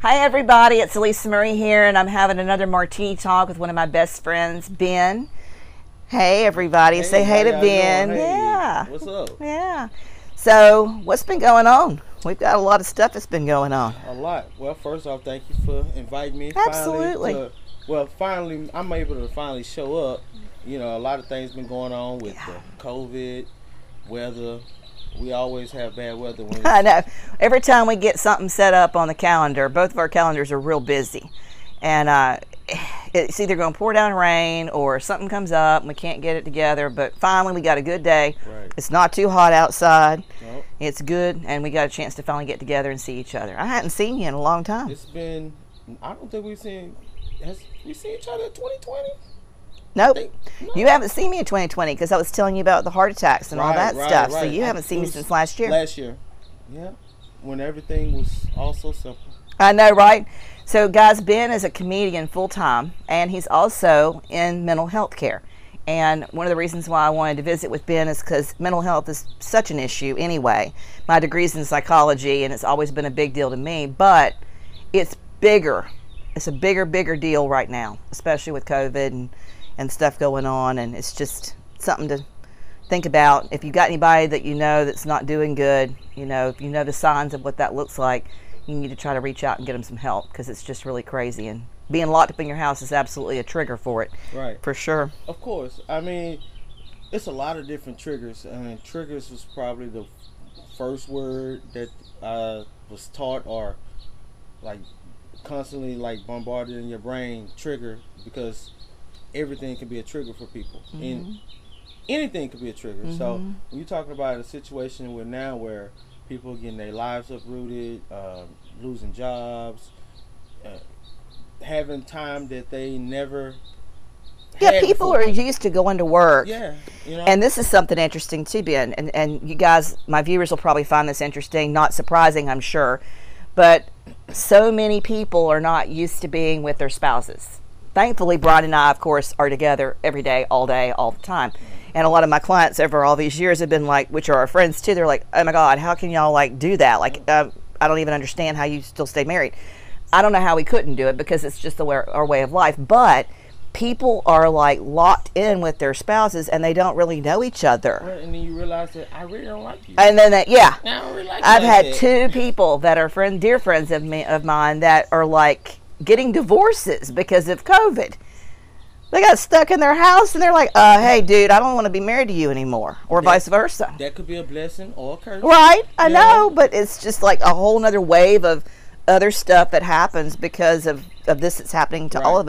Hi, everybody. It's Elisa Marie here, and I'm having another martini talk with one of my best friends, Ben. Hey, everybody. Hey, Say hey to Ben. Hey, Yeah. What's up? Yeah. So, what's been going on? We've got a lot of stuff that's been going on. A lot. Well, first off, thank you for inviting me. Absolutely. Finally to, well, finally, I'm able to finally show up. You know, a lot of things been going on with Yeah. the COVID, weather. We always have bad weather when I know. Every time we get something set up on the calendar, both of our calendars are real busy. And uh, it's either going to pour down rain or something comes up and we can't get it together. But finally, we got a good day. Right. It's not too hot outside. Nope. It's good, and we got a chance to finally get together and see each other. I hadn't seen you in a long time. It's been. I don't think we've seen. Has we seen each other in 2020? Nope. think- You haven't seen me in 2020 because I was telling you about the heart attacks and all that right, stuff. So you I- haven't seen me since last year. Last year. Yeah. When everything was all so simple. I know, right? So, guys, Ben is a comedian full time, and he's also in mental health care. And one of the reasons why I wanted to visit with Ben is because mental health is such an issue anyway. My degree's in psychology, and it's always been a big deal to me, but it's bigger. It's a bigger, bigger deal right now, especially with COVID and, and stuff going on. And it's just something to think about. If you've got anybody that you know that's not doing good, you know, if you know the signs of what that looks like, you need to try to reach out and get them some help because it's just really crazy. And being locked up in your house is absolutely a trigger for it, Right. for sure. Of course. I mean, it's a lot of different triggers. I mean, triggers was probably the first word that I was taught or like constantly like bombarded in your brain trigger because everything can be a trigger for people. And anything could be a trigger. So when you're talking about a situation where now where people are getting their lives uprooted, um, losing jobs, uh, having time that they never Yeah, people before. are used to going to work. Yeah, you know. And this is something interesting too, Ben. And, and you guys, my viewers will probably find this interesting, not surprising, I'm sure. But so many people are not used to being with their spouses. Thankfully, Brian and I, of course, are together every day, all day, all the time. And a lot of my clients over all these years have been like, which are our friends too, they're like, oh my God, how can y'all like do that? Like, uh, I don't even understand how you still stay married. I don't know how we couldn't do it because it's just the way, our way of life. But people are like locked in with their spouses and they don't really know each other. Well, and then you realize that I really don't like you. And then that, yeah, I don't really like I've had like two people that are friend, dear friends of me of mine that are like getting divorces because of COVID. They got stuck in their house and they're like, uh, "Hey, dude, I don't want to be married to you anymore," or vice versa. that. That could be a blessing or a curse. Right? I Yeah. know, but it's just like a whole nother wave of other stuff that happens because of of this that's happening to all of us